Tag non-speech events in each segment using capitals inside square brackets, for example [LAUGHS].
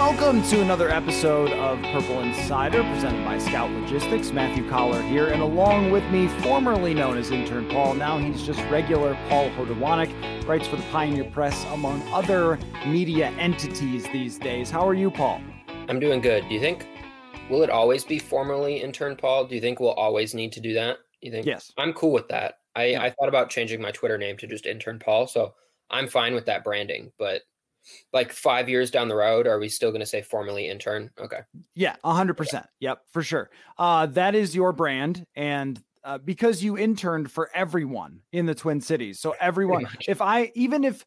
Welcome to another episode of Purple Insider presented by Scout Logistics. Matthew Coller here, and along with me, formerly known as Intern Paul, now he's just regular Paul Hodowanik, writes for the Pioneer Press, among other media entities these days. How are you, Paul? I'm doing good. Do you think, will it always be formerly Intern Paul? Do you think we'll always need to do that? You think? Yes. I'm cool with that. I, yeah. I thought about changing my Twitter name to just Intern Paul, so I'm fine with that branding, but like five years down the road, are we still going to say formerly intern? Okay. Yeah, a hundred percent. Yep, for sure. Uh, that is your brand, and uh, because you interned for everyone in the Twin Cities, so everyone. If I even if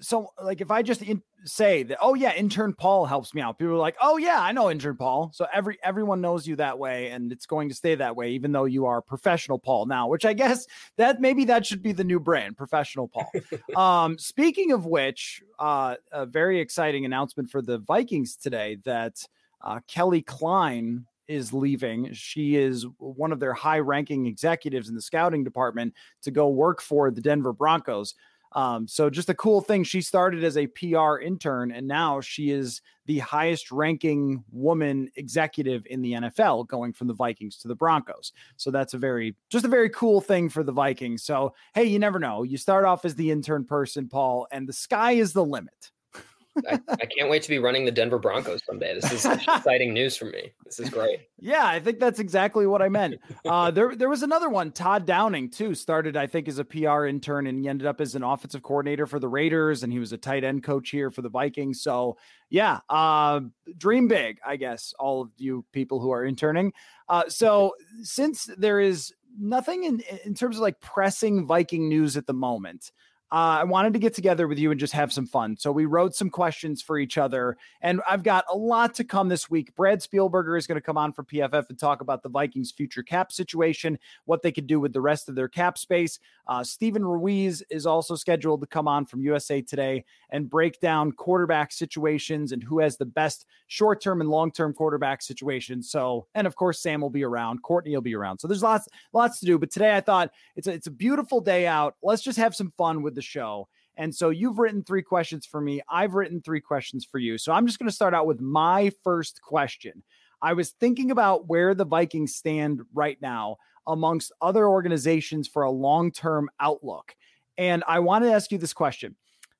so like if I just in, say that, oh yeah, intern Paul helps me out, people are like, oh yeah, I know intern Paul. So every everyone knows you that way, and it's going to stay that way, even though you are professional Paul now. Which I guess that maybe that should be the new brand, professional Paul. [LAUGHS] um, speaking of which, uh, a very exciting announcement for the Vikings today that uh, Kelly Kleine is leaving. She is one of their high ranking executives in the scouting department to go work for the Denver Broncos. Um, so just a cool thing. She started as a PR intern, and now she is the highest ranking woman executive in the NFL, going from the Vikings to the Broncos. So that's a very just a very cool thing for the Vikings. So hey, you never know. You start off as the intern person, Paul, and the sky is the limit. I, I, can't wait to be running the Denver Broncos someday. This is [LAUGHS] exciting news for me. This is great. Yeah, I think that's exactly what I meant. Uh, there, there was another one. Todd Downing too started, I think, as a PR intern, and he ended up as an offensive coordinator for the Raiders, and he was a tight end coach here for the Vikings. So, yeah, uh, dream big, I guess. All of you people who are interning. Uh, so, since there is nothing in in terms of like pressing Viking news at the moment uh, I wanted to get together with you and just have some fun. So we wrote some questions for each other, and I've got a lot to come this week. Brad Spielberger is going to come on for PFF and talk about the Vikings' future cap situation, what they could do with the rest of their cap space. Uh, Steven Ruiz is also scheduled to come on from USA Today and break down quarterback situations and who has the best short term and long term quarterback situation. So, and of course, Sam will be around, Courtney will be around. So there's lots, lots to do. But today I thought it's a, it's a beautiful day out. Let's just have some fun with the show. And so you've written three questions for me. I've written three questions for you. So I'm just going to start out with my first question. I was thinking about where the Vikings stand right now amongst other organizations for a long term outlook. And I want to ask you this question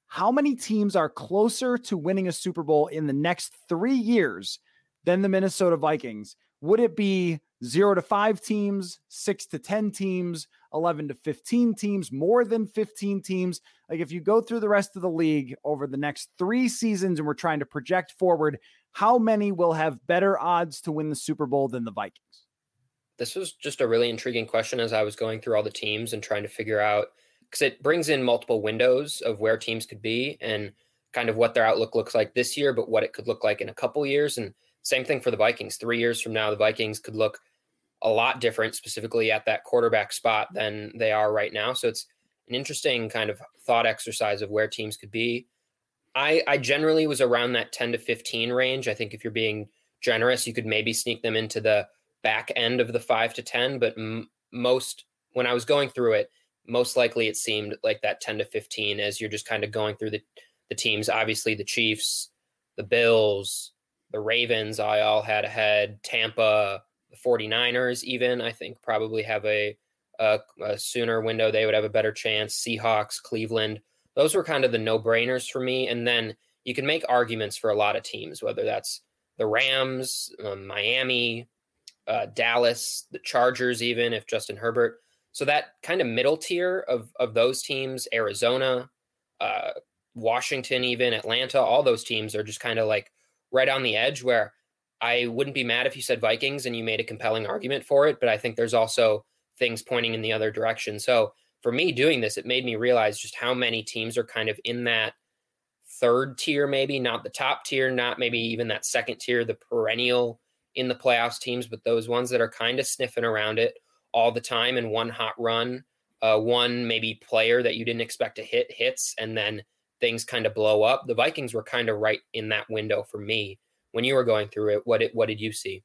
How many teams are closer to winning a Super Bowl in the next three years than the Minnesota Vikings? Would it be zero to five teams, six to 10 teams, 11 to 15 teams, more than 15 teams. Like if you go through the rest of the league over the next three seasons and we're trying to project forward, how many will have better odds to win the Super Bowl than the Vikings? This was just a really intriguing question as I was going through all the teams and trying to figure out because it brings in multiple windows of where teams could be. And kind of what their outlook looks like this year, but what it could look like in a couple years. And same thing for the Vikings. Three years from now, the Vikings could look a lot different, specifically at that quarterback spot than they are right now. So it's an interesting kind of thought exercise of where teams could be. I, I generally was around that 10 to 15 range. I think if you're being generous, you could maybe sneak them into the back end of the five to 10. But m- most, when I was going through it, most likely it seemed like that 10 to 15 as you're just kind of going through the, the teams. Obviously, the Chiefs, the Bills, the Ravens, I all had ahead. Tampa, the 49ers, even, I think probably have a, a, a sooner window. They would have a better chance. Seahawks, Cleveland. Those were kind of the no brainers for me. And then you can make arguments for a lot of teams, whether that's the Rams, um, Miami, uh, Dallas, the Chargers, even if Justin Herbert. So that kind of middle tier of of those teams, Arizona, uh, Washington, even Atlanta, all those teams are just kind of like right on the edge. Where I wouldn't be mad if you said Vikings and you made a compelling argument for it, but I think there's also things pointing in the other direction. So for me doing this, it made me realize just how many teams are kind of in that third tier, maybe not the top tier, not maybe even that second tier, the perennial in the playoffs teams, but those ones that are kind of sniffing around it all the time in one hot run, uh, one maybe player that you didn't expect to hit hits, and then things kind of blow up. The Vikings were kind of right in that window for me when you were going through it. What it, what did you see?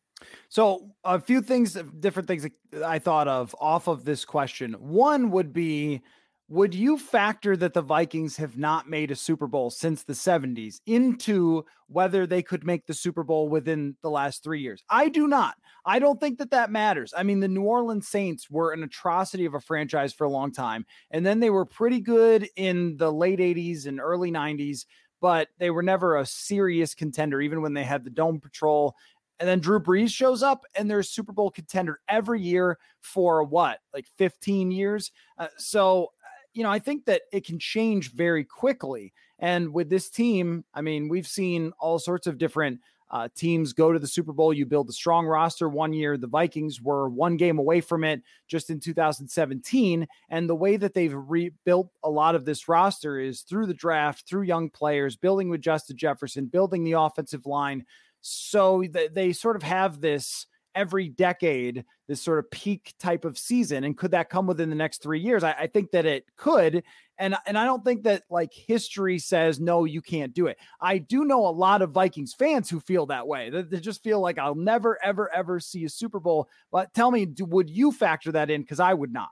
So a few things, different things I thought of off of this question. One would be would you factor that the Vikings have not made a Super Bowl since the 70s into whether they could make the Super Bowl within the last three years? I do not. I don't think that that matters. I mean, the New Orleans Saints were an atrocity of a franchise for a long time, and then they were pretty good in the late 80s and early 90s, but they were never a serious contender, even when they had the Dome Patrol. And then Drew Brees shows up and they're a Super Bowl contender every year for what, like 15 years? Uh, so you know, I think that it can change very quickly. And with this team, I mean, we've seen all sorts of different uh, teams go to the Super Bowl. You build a strong roster one year. The Vikings were one game away from it just in 2017. And the way that they've rebuilt a lot of this roster is through the draft, through young players, building with Justin Jefferson, building the offensive line. So th- they sort of have this every decade this sort of peak type of season and could that come within the next three years? I, I, think that it could and and i don't think that like history says no you can't do it. I do know a lot of vikings fans who feel that way they, they just feel like i'll never ever ever see a super bowl. But tell me do, would you factor that in? Because i would not.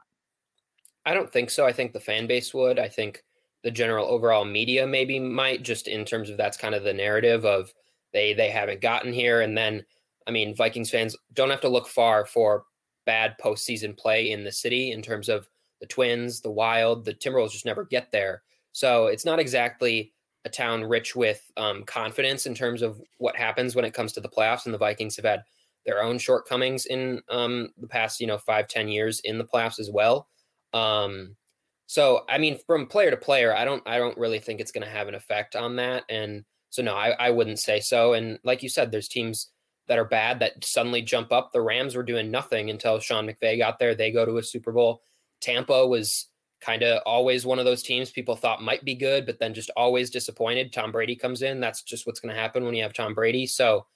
I don't think so. I think the fan base would. I think the general overall media maybe might just in terms of that's kind of the narrative of they they haven't gotten here and then I mean, Vikings fans don't have to look far for bad postseason play in the city in terms of the Twins, the Wild, the Timberwolves just never get there. So it's not exactly a town rich with um, confidence in terms of what happens when it comes to the playoffs. And the Vikings have had their own shortcomings in um, the past, you know, five ten years in the playoffs as well. Um, so, I mean, from player to player, I don't, I don't really think it's going to have an effect on that. And so, no, I, I wouldn't say so. And like you said, there's teams that are bad that suddenly jump up. The Rams were doing nothing until Sean McVay got there. They go to a Super Bowl. Tampa was kind of always one of those teams people thought might be good, but then just always disappointed. Tom Brady comes in. That's just what's going to happen when you have Tom Brady. So,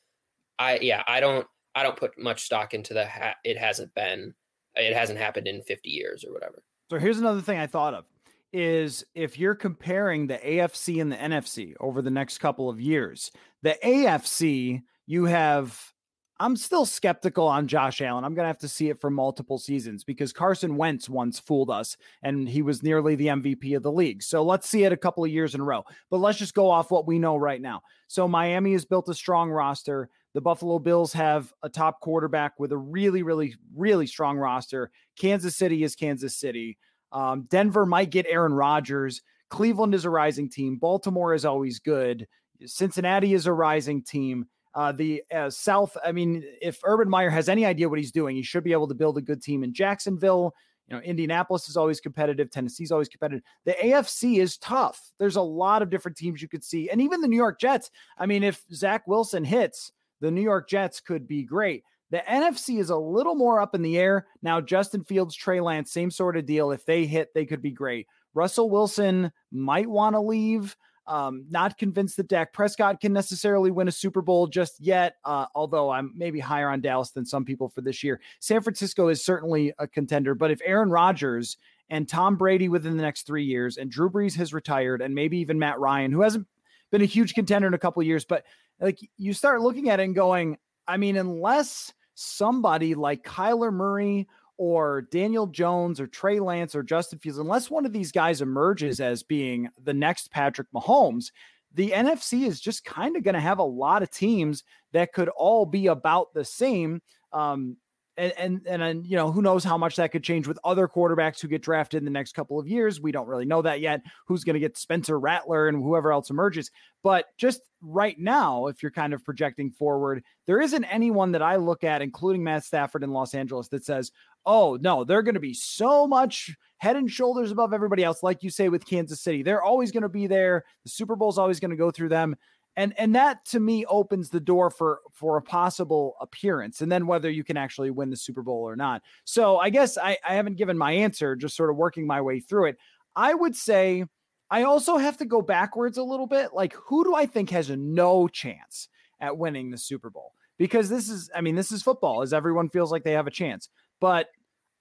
I yeah, I don't I don't put much stock into the ha- it hasn't been it hasn't happened in 50 years or whatever. So here's another thing I thought of is if you're comparing the AFC and the NFC over the next couple of years, the AFC you have I'm still skeptical on Josh Allen. I'm going to have to see it for multiple seasons because Carson Wentz once fooled us and he was nearly the MVP of the league. So let's see it a couple of years in a row. But let's just go off what we know right now. So Miami has built a strong roster. The Buffalo Bills have a top quarterback with a really, really, really strong roster. Kansas City is Kansas City. Um, Denver might get Aaron Rodgers. Cleveland is a rising team. Baltimore is always good. Cincinnati is a rising team. Uh, the uh, South, I mean, if Urban Meyer has any idea what he's doing, he should be able to build a good team in Jacksonville. You know, Indianapolis is always competitive. Tennessee's always competitive. The AFC is tough. There's a lot of different teams you could see. And even the New York Jets. I mean, if Zach Wilson hits, the New York Jets could be great. The NFC is a little more up in the air. Now, Justin Fields, Trey Lance, same sort of deal. If they hit, they could be great. Russell Wilson might want to leave. Um, not convinced that Dak Prescott can necessarily win a Super Bowl just yet, uh, although I'm maybe higher on Dallas than some people for this year. San Francisco is certainly a contender, but if Aaron Rodgers and Tom Brady within the next three years, and Drew Brees has retired, and maybe even Matt Ryan, who hasn't been a huge contender in a couple years, but like you start looking at it and going, I mean, unless somebody like Kyler Murray or Daniel Jones or Trey Lance or Justin Fields, unless one of these guys emerges as being the next Patrick Mahomes, the NFC is just kind of going to have a lot of teams that could all be about the same. Um, and, and and and you know who knows how much that could change with other quarterbacks who get drafted in the next couple of years. We don't really know that yet. Who's going to get Spencer Rattler and whoever else emerges? But just right now, if you're kind of projecting forward, there isn't anyone that I look at, including Matt Stafford in Los Angeles, that says, "Oh no, they're going to be so much head and shoulders above everybody else." Like you say with Kansas City, they're always going to be there. The Super Bowl is always going to go through them. And and that to me opens the door for for a possible appearance and then whether you can actually win the super bowl or not. So i guess i, I haven't given my answer just sort of working my way through it. I would say i also have to go backwards a little bit. Like who do i think has no chance at winning the super bowl? Because this is i mean this is football as everyone feels like they have a chance but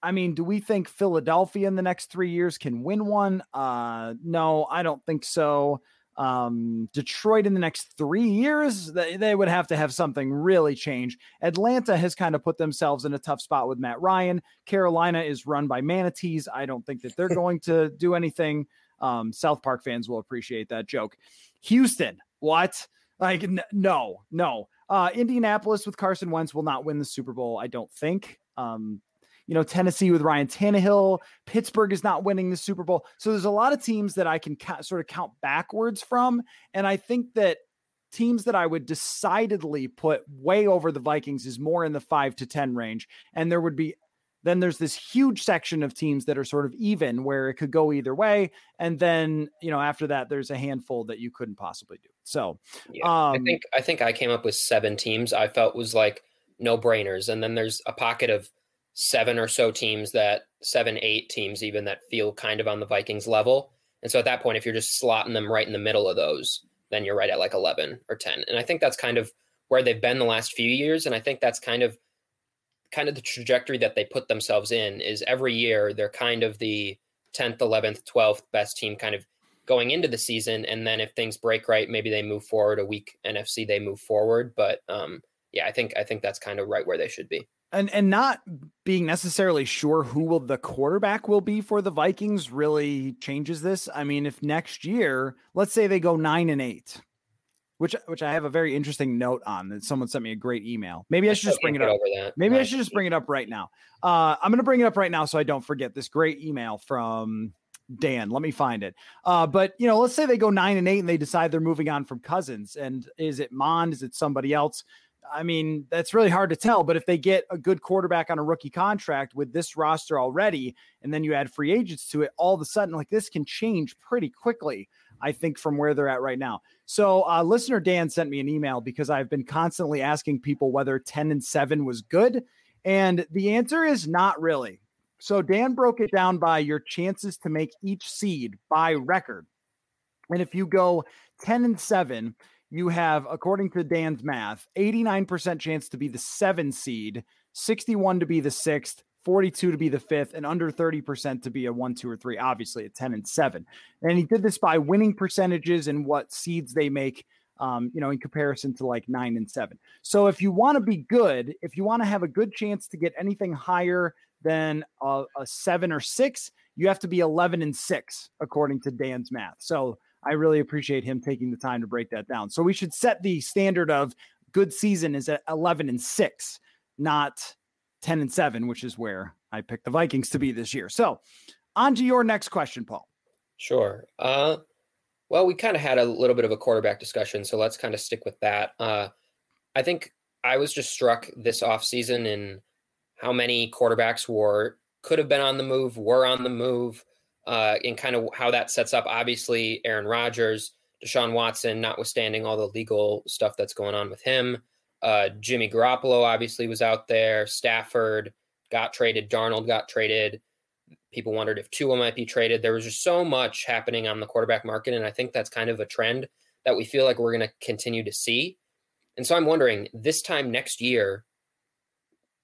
I mean, do we think Philadelphia in the next three years can win one? Uh, no, I don't think so. Um, Detroit in the next three years, they, they would have to have something really change. Atlanta has kind of put themselves in a tough spot with Matt Ryan. Carolina is run by manatees. I don't think that they're [LAUGHS] going to do anything. Um, South Park fans will appreciate that joke. Houston, what? Like, n- no, no. Uh, Indianapolis with Carson Wentz will not win the Super Bowl, I don't think. Um, you know, Tennessee with Ryan Tannehill. Pittsburgh is not winning the Super Bowl. So there's a lot of teams that I can ca- sort of count backwards from. And I think that teams that I would decidedly put way over the Vikings is more in the five to 10 range. And there would be, then there's this huge section of teams that are sort of even where it could go either way. And then, you know, after that, there's a handful that you couldn't possibly do. So yeah, um, I think, I think I came up with seven teams I felt was like no brainers. And then there's a pocket of seven or so teams that seven, eight teams even that feel kind of on the Vikings level. And so at that point, if you're just slotting them right in the middle of those, then you're right at like 11 or 10. And I think that's kind of where they've been the last few years. And I think that's kind of kind of the trajectory that they put themselves in is every year they're kind of the 10th, 11th, 12th best team kind of going into the season. And then if things break right, maybe they move forward a week NFC, they move forward. But um, yeah, I think I think that's kind of right where they should be and and not being necessarily sure who will the quarterback will be for the Vikings really changes this. I mean, if next year, let's say they go 9 and 8, which which I have a very interesting note on that someone sent me a great email. Maybe I should just bring it up. Maybe I should just bring it up right now. Uh, I'm going to bring it up right now so I don't forget this great email from Dan. Let me find it. Uh, but you know, let's say they go nine and eight and they decide they're moving on from Cousins. And is it Mond? Is it somebody else? I mean, that's really hard to tell. But if they get a good quarterback on a rookie contract with this roster already, and then you add free agents to it, all of a sudden, like this can change pretty quickly. I think from where they're at right now. So, uh, listener Dan sent me an email because I've been constantly asking people whether 10 and 7 was good. And the answer is not really. So, Dan broke it down by your chances to make each seed by record. And if you go 10 and 7, you have, according to Dan's math, 89% chance to be the seven seed, 61 to be the sixth, 42 to be the fifth, and under 30% to be a one, two, or three, obviously a 10 and seven. And he did this by winning percentages and what seeds they make, um, you know, in comparison to like nine and seven. So if you want to be good, if you want to have a good chance to get anything higher than a, a seven or six, you have to be 11 and six, according to Dan's math. So I really appreciate him taking the time to break that down. So we should set the standard of good season is at 11 and 6, not 10 and 7, which is where I picked the Vikings to be this year. So, on to your next question, Paul. Sure. Uh, well, we kind of had a little bit of a quarterback discussion, so let's kind of stick with that. Uh, I think I was just struck this offseason in how many quarterbacks were could have been on the move, were on the move, uh, and kind of how that sets up. Obviously, Aaron Rodgers, Deshaun Watson, notwithstanding all the legal stuff that's going on with him. Uh, Jimmy Garoppolo obviously was out there. Stafford got traded. Darnold got traded. People wondered if Tua might be traded. There was just so much happening on the quarterback market. And I think that's kind of a trend that we feel like we're going to continue to see. And so I'm wondering this time next year,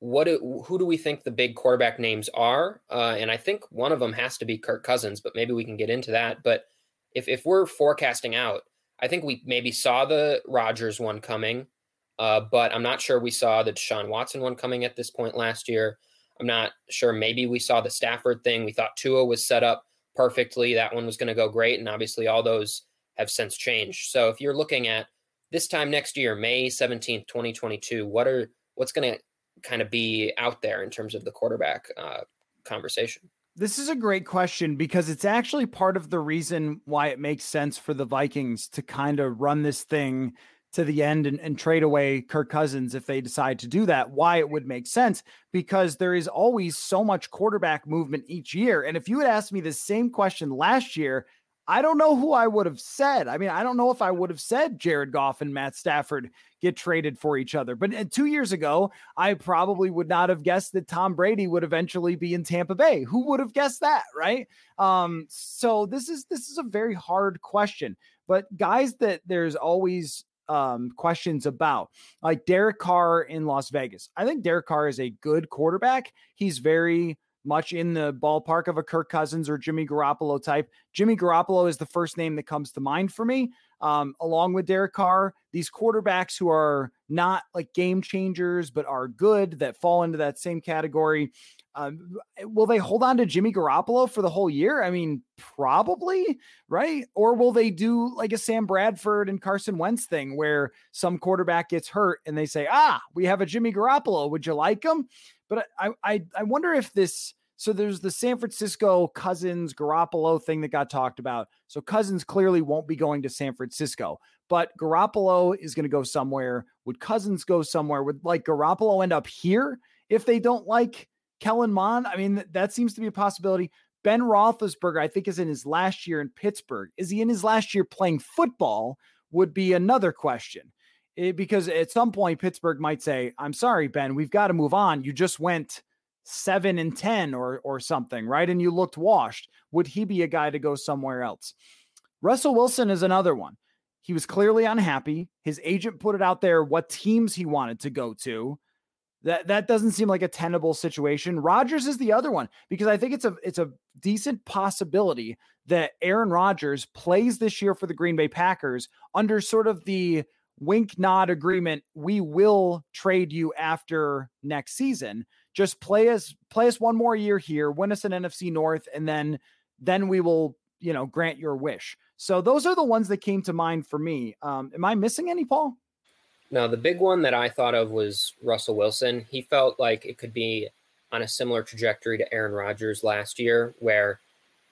what do, who do we think the big quarterback names are? Uh, and I think one of them has to be Kirk Cousins, but maybe we can get into that. But if if we're forecasting out, I think we maybe saw the Rodgers one coming, uh, but I'm not sure we saw the Deshaun Watson one coming at this point last year. I'm not sure. Maybe we saw the Stafford thing. We thought Tua was set up perfectly. That one was going to go great, and obviously all those have since changed. So if you're looking at this time next year, May 17th, 2022, what are what's going to kind of be out there in terms of the quarterback uh, conversation? This is a great question because it's actually part of the reason why it makes sense for the Vikings to kind of run this thing to the end and, and, trade away Kirk Cousins if they decide to do that. Why it would make sense because there is always so much quarterback movement each year. And if you had asked me the same question last year, I don't know who I would have said. I mean, I don't know if I would have said Jared Goff and Matt Stafford get traded for each other. But uh, two years ago, I probably would not have guessed that Tom Brady would eventually be in Tampa Bay. Who would have guessed that, right? Um, so this is this is a very hard question. But guys that there's always um, questions about, like Derek Carr in Las Vegas. I think Derek Carr is a good quarterback. He's very much in the ballpark of a Kirk Cousins or Jimmy Garoppolo type. Jimmy Garoppolo is the first name that comes to mind for me, um, along with Derek Carr. These quarterbacks who are not like game changers, but are good that fall into that same category. Um, will they hold on to Jimmy Garoppolo for the whole year? I mean, probably, right? Or will they do like a Sam Bradford and Carson Wentz thing where some quarterback gets hurt and they say, ah, we have a Jimmy Garoppolo. Would you like him? But I, I, I wonder if this so there's the San Francisco Cousins Garoppolo thing that got talked about. So Cousins clearly won't be going to San Francisco, but Garoppolo is going to go somewhere. Would Cousins go somewhere? Would like Garoppolo end up here if they don't like Kellen Mond? I mean, that seems to be a possibility. Ben Roethlisberger, I think, is in his last year in Pittsburgh. Is he in his last year playing football? Would be another question. It, because at some point, Pittsburgh might say, I'm sorry, Ben, we've got to move on. You just went seven and 10 or, or something, right? And you looked washed. Would he be a guy to go somewhere else? Russell Wilson is another one. He was clearly unhappy. His agent put it out there what teams he wanted to go to. That that doesn't seem like a tenable situation. Rodgers is the other one because I think it's a it's a decent possibility that Aaron Rodgers plays this year for the Green Bay Packers under sort of the wink nod agreement. We will trade you after next season just play us play us one more year here, win us an NFC North, and then then we will you know grant your wish. So those are the ones that came to mind for me. Um, am I missing any, Paul? No, the big one that I thought of was Russell Wilson. He felt like it could be on a similar trajectory to Aaron Rodgers last year, where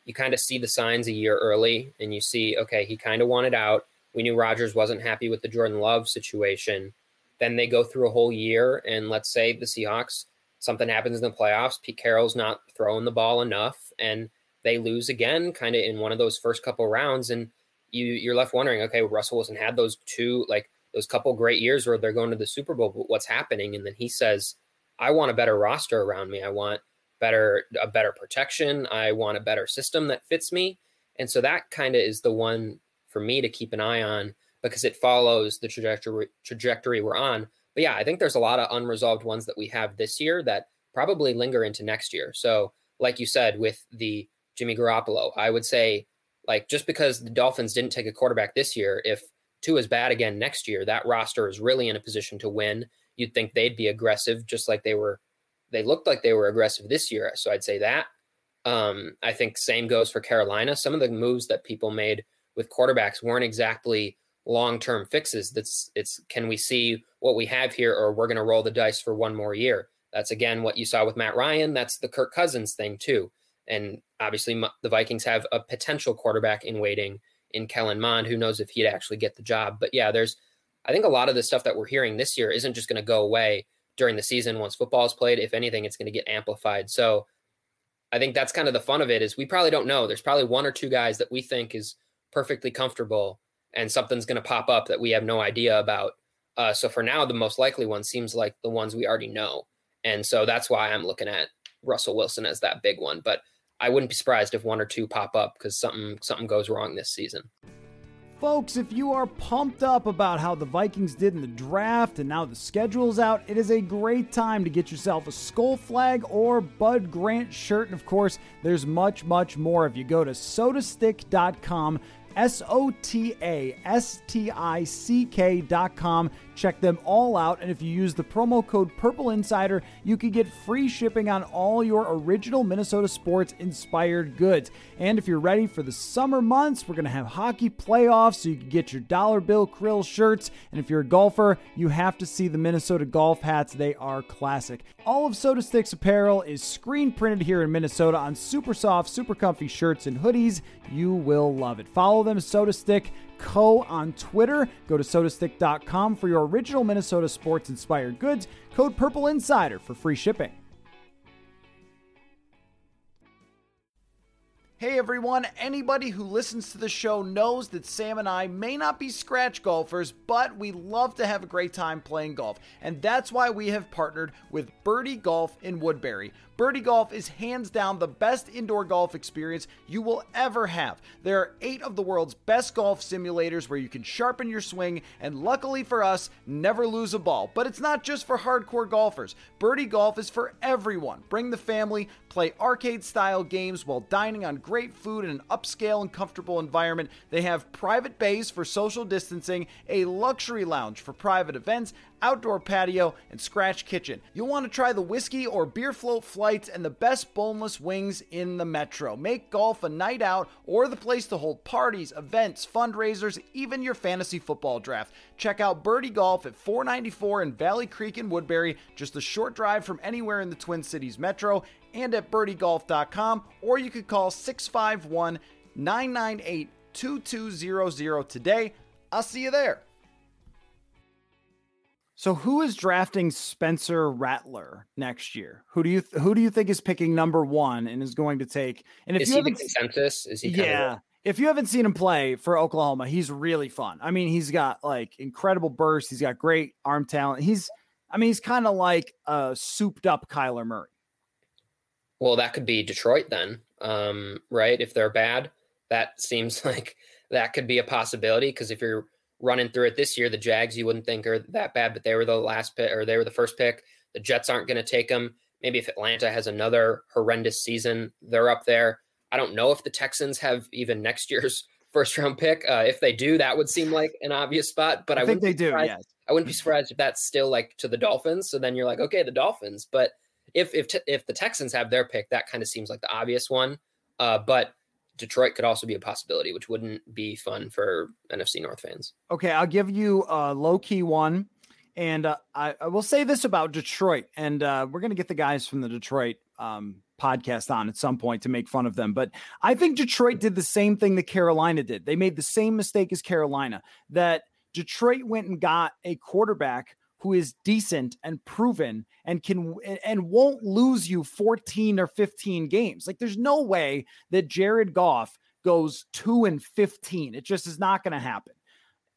you kind of see the signs a year early and you see, okay, he kind of wanted out. We knew Rodgers wasn't happy with the Jordan Love situation. Then they go through a whole year, and let's say the Seahawks something happens in the playoffs. Pete Carroll's not throwing the ball enough, and they lose again, kind of in one of those first couple rounds, and you you're left wondering, okay, Russell Wilson had those two like those couple great years where they're going to the Super Bowl, but what's happening? And then he says, I want a better roster around me. I want better a better protection. I want a better system that fits me. And so that kind of is the one for me to keep an eye on because it follows the trajectory trajectory we're on but yeah, I think there's a lot of unresolved ones that we have this year that probably linger into next year. So, like you said, with the Jimmy Garoppolo, I would say, like, just because the Dolphins didn't take a quarterback this year, if Tua is bad again next year, that roster is really in a position to win. You'd think they'd be aggressive, just like they were. They looked like they were aggressive this year. So I'd say that. Um, I think same goes for Carolina. Some of the moves that people made with quarterbacks weren't exactly long-term fixes. That's it's can we see what we have here, or we're going to roll the dice for one more year. That's again what you saw with Matt Ryan. That's the Kirk Cousins thing too. And obviously, the Vikings have a potential quarterback in waiting in Kellen Mond. Who knows if he'd actually get the job? But yeah, there's I think a lot of the stuff that we're hearing this year isn't just going to go away during the season once football is played. If anything, it's going to get amplified. So I think that's kind of the fun of it is we probably don't know. There's probably one or two guys that we think is perfectly comfortable and something's going to pop up that we have no idea about. Uh, so for now, the most likely one seems like the ones we already know. And so that's why I'm looking at Russell Wilson as that big one. But I wouldn't be surprised if one or two pop up because something something goes wrong this season. Folks, if you are pumped up about how the Vikings did in the draft and now the schedule's out, it is a great time to get yourself a Skull Flag or Bud Grant shirt. And of course, there's much, much more if you go to sotastick.com S O T A S T I C K dot com. Check them all out. And if you use the promo code Purple Insider, you can get free shipping on all your original Minnesota sports inspired goods. And if you're ready for the summer months, we're going to have hockey playoffs, so you can get your dollar bill Kirill shirts. And if you're a golfer, you have to see the Minnesota golf hats. They are classic. All of SotaStick's apparel is screen printed here in Minnesota on super soft, super comfy shirts and hoodies. You will love it. Follow them, SotaStick Co. on Twitter. Go to sotastick.com for your original Minnesota sports inspired goods. Code Purple Insider for free shipping. Hey everyone, anybody who listens to the show knows that Sam and I may not be scratch golfers, but we love to have a great time playing golf. And that's why we have partnered with Birdie Golf in Woodbury. Birdie Golf is hands down the best indoor golf experience you will ever have. There are eight of the world's best golf simulators where you can sharpen your swing and, luckily for us, never lose a ball. But it's not just for hardcore golfers. Birdie Golf is for everyone. Bring the family, play arcade style games while dining on great food in an upscale and comfortable environment. They have private bays for social distancing, a luxury lounge for private events, outdoor patio, and scratch kitchen. You'll want to try the whiskey or beer float flights and the best boneless wings in the metro. Make golf a night out or the place to hold parties, events, fundraisers, even your fantasy football draft. Check out Birdie Golf at 494 in Valley Creek in Woodbury, just a short drive from anywhere in the Twin Cities metro, and at birdiegolf.com, or you could call 651 998 2200 today. I'll see you there. So who is drafting Spencer Rattler next year? Who do you th- who do you think is picking number one and is going to take? And if is you haven't consensus, is he? Yeah. Of- if you haven't seen him play for Oklahoma, he's really fun. I mean, he's got like incredible bursts. He's got great arm talent. He's, I mean, he's kind of like a souped up Kyler Murray. Well, that could be Detroit then, um, right? If they're bad, that seems [LAUGHS] like that could be a possibility. Because if you're running through it this year. The Jags you wouldn't think are that bad, but they were the last pick or they were the first pick. The Jets aren't going to take them. Maybe if Atlanta has another horrendous season, they're up there. I don't know if the Texans have even next year's [LAUGHS] first round pick. Uh, if they do, that would seem like an obvious spot. But I, I think they do. Yes. I wouldn't be surprised if that's still like to the Dolphins. So then you're like, okay, the Dolphins. But if if if the Texans have their pick, that kind of seems like the obvious one. Uh, but Detroit could also be a possibility, which wouldn't be fun for NFC North fans. Okay, I'll give you a low key one. And uh, I, I, will say this about Detroit, and uh, we're going to get the guys from the Detroit um, podcast on at some point to make fun of them. But I think Detroit did the same thing that Carolina did. They made the same mistake as Carolina, that Detroit went and got a quarterback who is decent and proven and can and won't lose you 14 or 15 games. Like there's no way that Jared Goff goes 2 and 15. It just is not going to happen.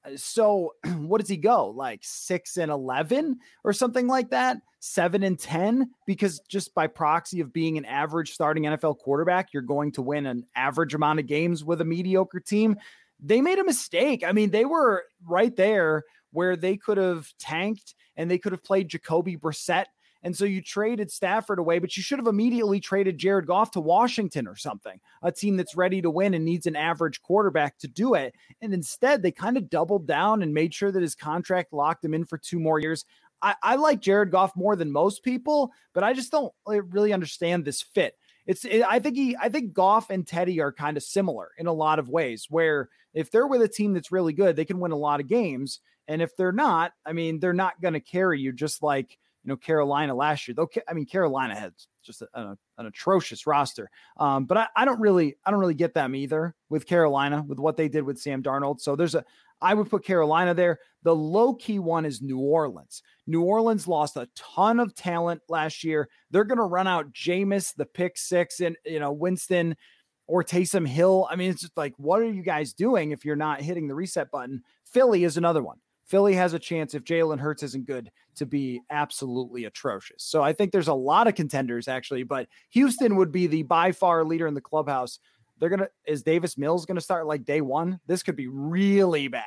Uh, so [CLEARS THROAT] what does he go? Like 6 and 11 or something like that? 7 and 10 because just by proxy of being an average starting NFL quarterback, you're going to win an average amount of games with a mediocre team. They made a mistake. I mean, they were right there where they could have tanked and they could have played Jacoby Brissett. And so you traded Stafford away, but you should have immediately traded Jared Goff to Washington or something, a team that's ready to win and needs an average quarterback to do it. And instead, they kind of doubled down and made sure that his contract locked him in for two more years. I, I like Jared Goff more than most people, but I just don't really understand this fit. It's it, I think he I think Goff and Teddy are kind of similar in a lot of ways where if they're with a team that's really good, they can win a lot of games. And if they're not, I mean, they're not going to carry you just like, you know, Carolina last year. Though, I mean, Carolina had just a, a, an atrocious roster. Um, but I, I don't really, I don't really get them either with Carolina with what they did with Sam Darnold. So there's a, I would put Carolina there. The low key one is New Orleans. New Orleans lost a ton of talent last year. They're going to run out Jameis, the pick six, and you know Winston or Taysom Hill. I mean, it's just like, what are you guys doing if you're not hitting the reset button? Philly is another one. Philly has a chance if Jalen Hurts isn't good to be absolutely atrocious. So I think there's a lot of contenders actually, but Houston would be the by far leader in the clubhouse. They're gonna is Davis Mills gonna start like day one? This could be really bad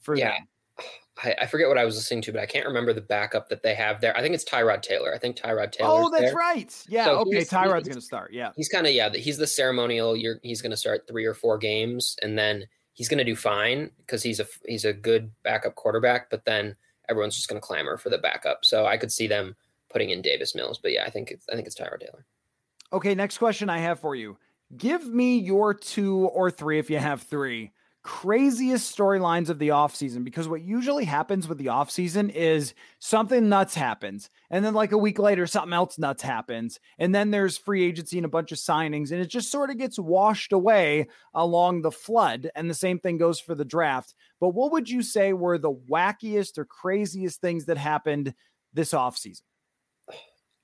for yeah. them. [SIGHS] I, I, forget what I was listening to, but I can't remember the backup that they have there. I think it's Tyrod Taylor. I think Tyrod Taylor. Oh, that's there. right. Yeah. So okay. Tyrod's going to start. Yeah. He's kind of yeah. He's the ceremonial. You're he's going to start three or four games, and then he's going to do fine because he's a he's a good backup quarterback. But then everyone's just going to clamor for the backup. So I could see them putting in Davis Mills. But yeah, I think it's I think it's Tyrod Taylor. Okay. Next question I have for you. Give me your two or three if you have three craziest storylines of the offseason because what usually happens with the offseason is something nuts happens and then like a week later something else nuts happens and then there's free agency and a bunch of signings and it just sort of gets washed away along the flood and the same thing goes for the draft. But what would you say were the wackiest or craziest things that happened this offseason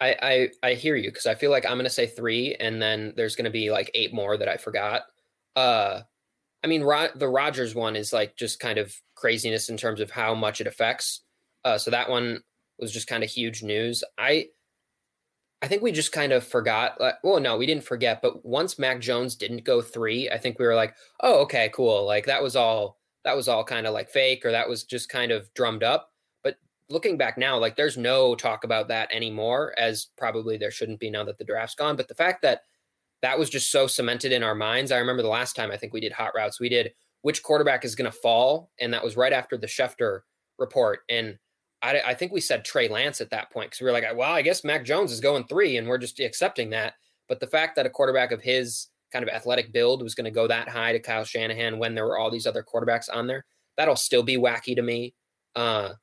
I, I I hear you because I feel like I'm gonna say three, and then there's gonna be like eight more that I forgot. Uh, I mean, Ro- the Rodgers one is like just kind of craziness in terms of how much it affects. Uh, so that one was just kind of huge news. I I think we just kind of forgot. Like, well, no, we didn't forget. But once Mac Jones didn't go three, I think we were like, oh, okay, cool. Like that was all that was all kind of like fake, or that was just kind of drummed up. Looking back now, like there's no talk about that anymore, as probably there shouldn't be now that the draft's gone. But the fact that that was just so cemented in our minds. I remember the last time I think we did hot routes, we did which quarterback is going to fall, and that was right after the Schefter report. And I, I think we said Trey Lance at that point because we were like, well, I guess Mac Jones is going three, and we're just accepting that. But the fact that a quarterback of his kind of athletic build was going to go that high to Kyle Shanahan when there were all these other quarterbacks on there, that'll still be wacky to me. Uh,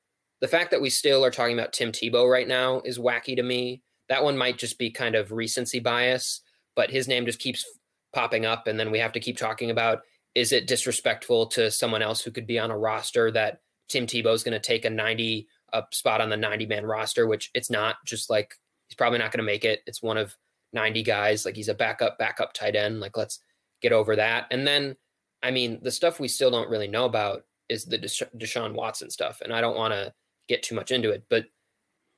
the fact that we still are talking about Tim Tebow right now is wacky to me. That one might just be kind of recency bias but his name just keeps popping up. And then we have to keep talking about is it disrespectful to someone else who could be on a roster that Tim Tebow is going to take a 90 a spot on the 90 man roster, which it's not just like he's probably not going to make it. It's one of 90 guys. Like he's a backup, backup tight end. Like let's get over that. And then, I mean, the stuff we still don't really know about is the Deshaun Watson stuff. And I don't want to get too much into it, but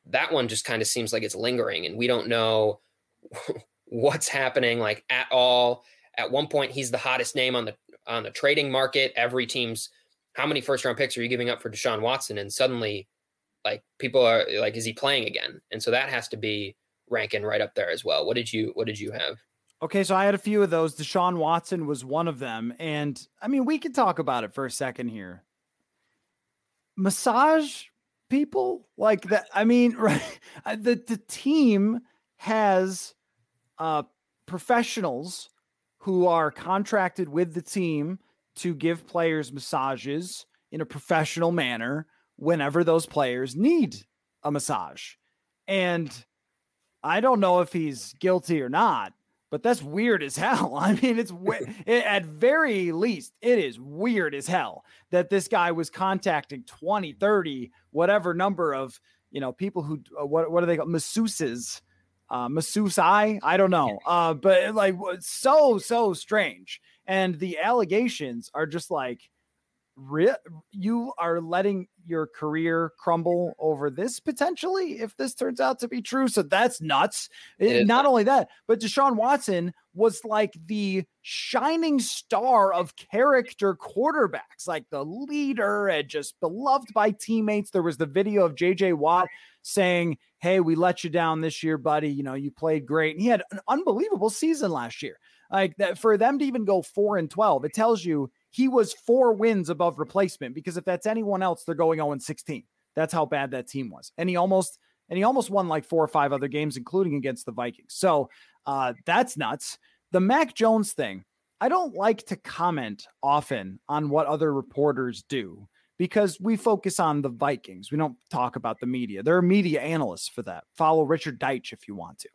that one just kind of seems like it's lingering and we don't know [LAUGHS] what's happening like at all. At one point, he's the hottest name on the on the trading market. Every team's how many first round picks are you giving up for Deshaun Watson? And suddenly, like people are like, is he playing again? And so that has to be ranking right up there as well. What did you What did you have? Okay, so I had a few of those. Deshaun Watson was one of them, and I mean, we could talk about it for a second here. Massage people like that. I mean, [LAUGHS] right? The the team has uh, professionals who are contracted with the team to give players massages in a professional manner whenever those players need a massage. And I don't know if he's guilty or not, but that's weird as [LAUGHS] hell. I mean, it's [LAUGHS] it, at very least, it is weird as hell that this guy was contacting 20, 30, whatever number of, you know, people who, uh, what, what are they called? Masseuses uh, Masusai. I don't know. Uh, but like so, so strange. And the allegations are just like, re- you are letting your career crumble over this potentially if this turns out to be true. So that's nuts. Eh, it, not only that, but Deshaun Watson was like the shining star of character quarterbacks, like the leader and just beloved by teammates. There was the video of JJ Watt saying, Hey, we let you down this year, buddy. You know, you played great. And he had an unbelievable season last year. Like that for them to even go four and 12, it tells you he was four wins above replacement because if that's anyone else, they're going 0 16. That's how bad that team was. And he almost and he almost won like four or five other games, including against the Vikings. So uh, that's nuts. The Mac Jones thing, I don't like to comment often on what other reporters do because we focus on the Vikings. We don't talk about the media. There are media analysts for that. Follow Richard Deitsch if you want to.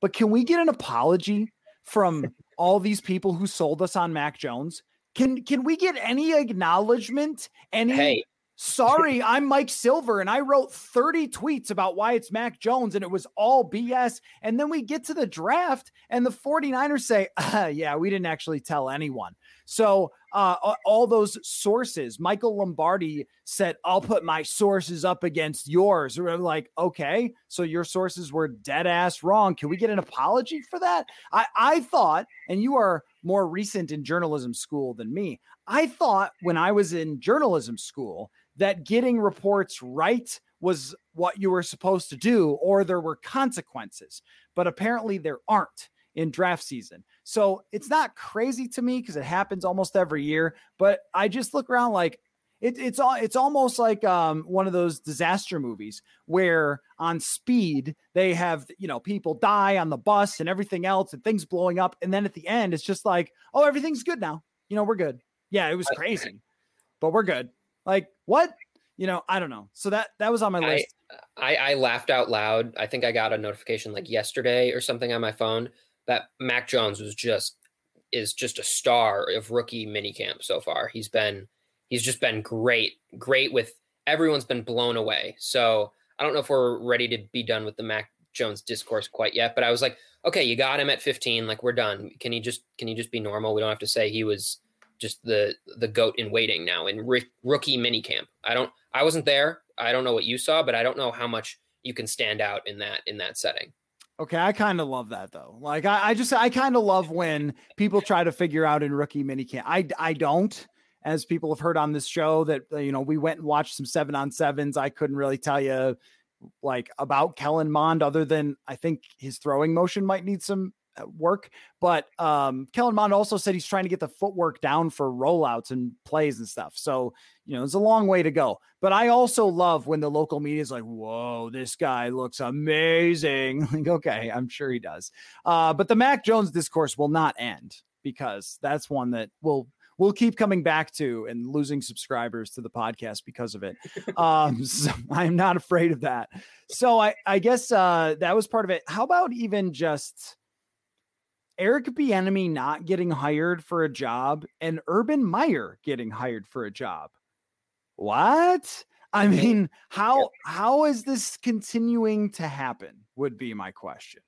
But can we get an apology from [LAUGHS] all these people who sold us on Mac Jones? Can can we get any acknowledgement? Any hey, Sorry, I'm Mike Silver and I wrote 30 tweets about why it's Mac Jones and it was all BS. And then we get to the draft and the 49ers say, [LAUGHS] uh, yeah, we didn't actually tell anyone. So uh, all those sources, Michael Lombardi said, I'll put my sources up against yours. We're like, okay, so your sources were dead ass wrong. Can we get an apology for that? I, I thought, and you are more recent in journalism school than me. I thought when I was in journalism school that getting reports right was what you were supposed to do, or there were consequences. But apparently there aren't in draft season. So it's not crazy to me because it happens almost every year. But I just look around like it, it's all it's almost like um, one of those disaster movies where on speed they have you know people die on the bus and everything else and things blowing up, and then at the end it's just like oh everything's good now. You know we're good. Yeah, it was crazy, but we're good. Like what? You know, I don't know. So that that was on my list. I, I, I laughed out loud. I think I got a notification like yesterday or something on my phone that Mac Jones was just is just a star of rookie minicamp so far. He's been he's just been great, great with everyone's been blown away. So I don't know if we're ready to be done with the Mac Jones discourse quite yet, but I was like, okay, you got him at 15, like we're done. Can he just can he just be normal? We don't have to say he was just the the goat in waiting now in r- rookie minicamp. I don't I wasn't there. I don't know what you saw, but I don't know how much you can stand out in that in that setting. Okay, I kind of love that though. Like I, I just I kind of love when people try to figure out in rookie minicamp. I I don't, as people have heard on this show that uh, you know we went and watched some seven on sevens. I couldn't really tell you like about Kellen Mond other than I think his throwing motion might need some work. But um, Kellen Mond also said he's trying to get the footwork down for rollouts and plays and stuff. So, you know, it's a long way to go. But I also love when the local media is like, whoa, this guy looks amazing. [LAUGHS] like, okay, I'm sure he does. Uh, but the Mac Jones discourse will not end because that's one that will we'll keep coming back to and losing subscribers to the podcast because of it. [LAUGHS] Um, [LAUGHS] so I'm not afraid of that. So I, I guess uh, that was part of it. How about even just Eric Bieniemy not getting hired for a job and Urban Meyer getting hired for a job. What? I mean, how how is this continuing to happen? Would be my question.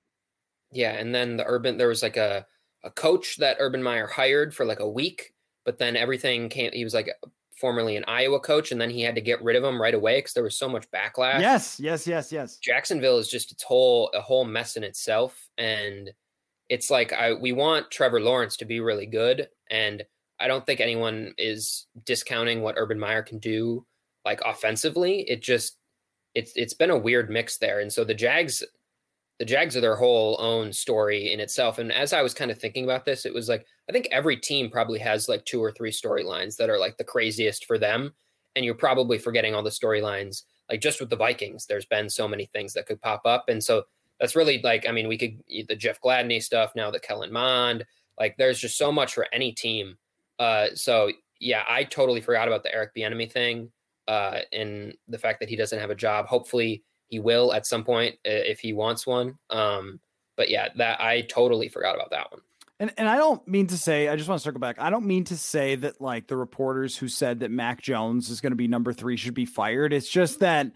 Yeah, and then the Urban there was like a a coach that Urban Meyer hired for like a week, but then everything came. He was like formerly an Iowa coach, and then he had to get rid of him right away because there was so much backlash. Yes, yes, yes, yes. Jacksonville is just its whole a whole mess in itself, and it's like I we want Trevor Lawrence to be really good, and I don't think anyone is discounting what Urban Meyer can do like offensively. It just it's it's been a weird mix there, and so the Jags the Jags are their whole own story in itself. And as I was kind of thinking about this, it was like I think every team probably has like two or three storylines that are like the craziest for them, and you're probably forgetting all the storylines. Like just with the Vikings, there's been so many things that could pop up, and so that's really like I mean we could the Jeff Gladney stuff now the Kellen Mond like there's just so much for any team. Uh, so yeah, I totally forgot about the Eric Bieniemy thing uh, and the fact that he doesn't have a job. Hopefully he will at some point if he wants one. Um, but yeah, that I totally forgot about that one. And and I don't mean to say, I just want to circle back. I don't mean to say that like the reporters who said that Mac Jones is going to be number three should be fired. It's just that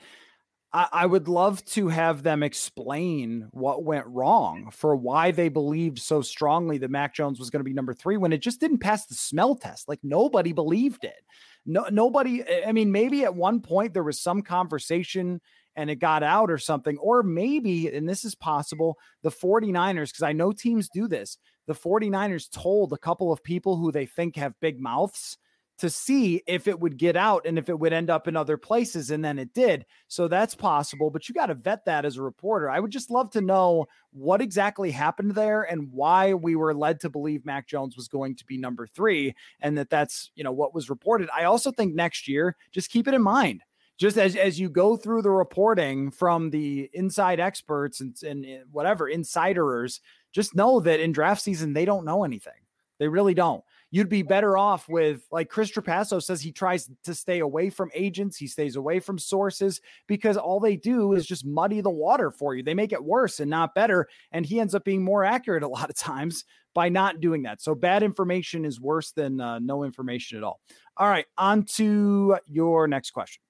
I, I would love to have them explain what went wrong for why they believed so strongly that Mac Jones was going to be number three when it just didn't pass the smell test. Like nobody believed it. No, nobody. I mean, maybe at one point there was some conversation and it got out or something. Or maybe, and this is possible, the 49ers, because I know teams do this, the 49ers told a couple of people who they think have big mouths to see if it would get out and if it would end up in other places. And then it did. So that's possible, but you got to vet that as a reporter. I would just love to know what exactly happened there and why we were led to believe Mac Jones was going to be number three and that that's, you know, what was reported. I also think next year, just keep it in mind. Just as, as you go through the reporting from the inside experts and, and whatever insiderers, just know that in draft season, they don't know anything. They really don't you'd be better off with like Chris Trapasso says he tries to stay away from agents, he stays away from sources because all they do is just muddy the water for you. They make it worse and not better. And he ends up being more accurate [LAUGHS] a lot of times. by not doing that. So bad information is worse than uh, no information at all. All right, on to your next question.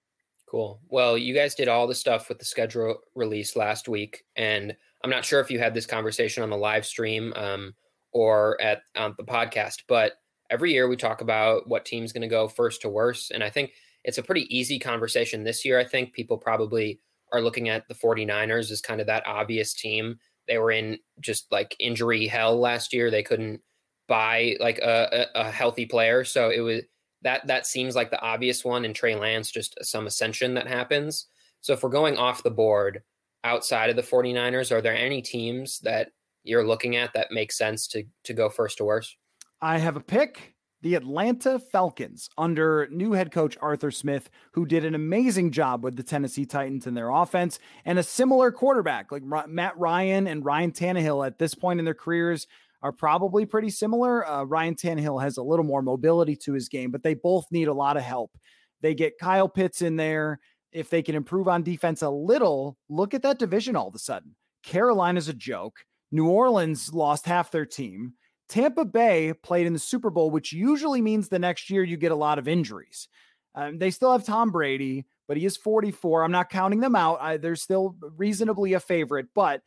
Cool. Well, you guys did all the stuff with the schedule release last week, and I'm not sure if you had this conversation on the live stream um, or at on the podcast, but every year we talk about what team's going to go first to worst, and I think it's a pretty easy conversation this year. I think people probably are looking at the 49ers as kind of that obvious team. They were in just like injury hell last year. They couldn't buy like a, a healthy player, so it was that that seems like the obvious one. And Trey Lance, just some ascension that happens. So if we're going off the board outside of the 49ers, are there any teams that you're looking at that make sense to to go first to worst? I have a pick the Atlanta Falcons under new head coach Arthur Smith, who did an amazing job with the Tennessee Titans in their offense, and a similar quarterback like Matt Ryan and Ryan Tannehill at this point in their careers are probably pretty similar. Uh, Ryan Tannehill has a little more mobility to his game, but they both need a lot of help. They get Kyle Pitts in there. If they can improve on defense a little, look at that division all of a sudden. Carolina's a joke. New Orleans lost half their team. Tampa Bay played in the Super Bowl, which usually means the next year you get a lot of injuries. Um, they still have Tom Brady, but he is 44. I'm not counting them out. I, they're still reasonably a favorite, but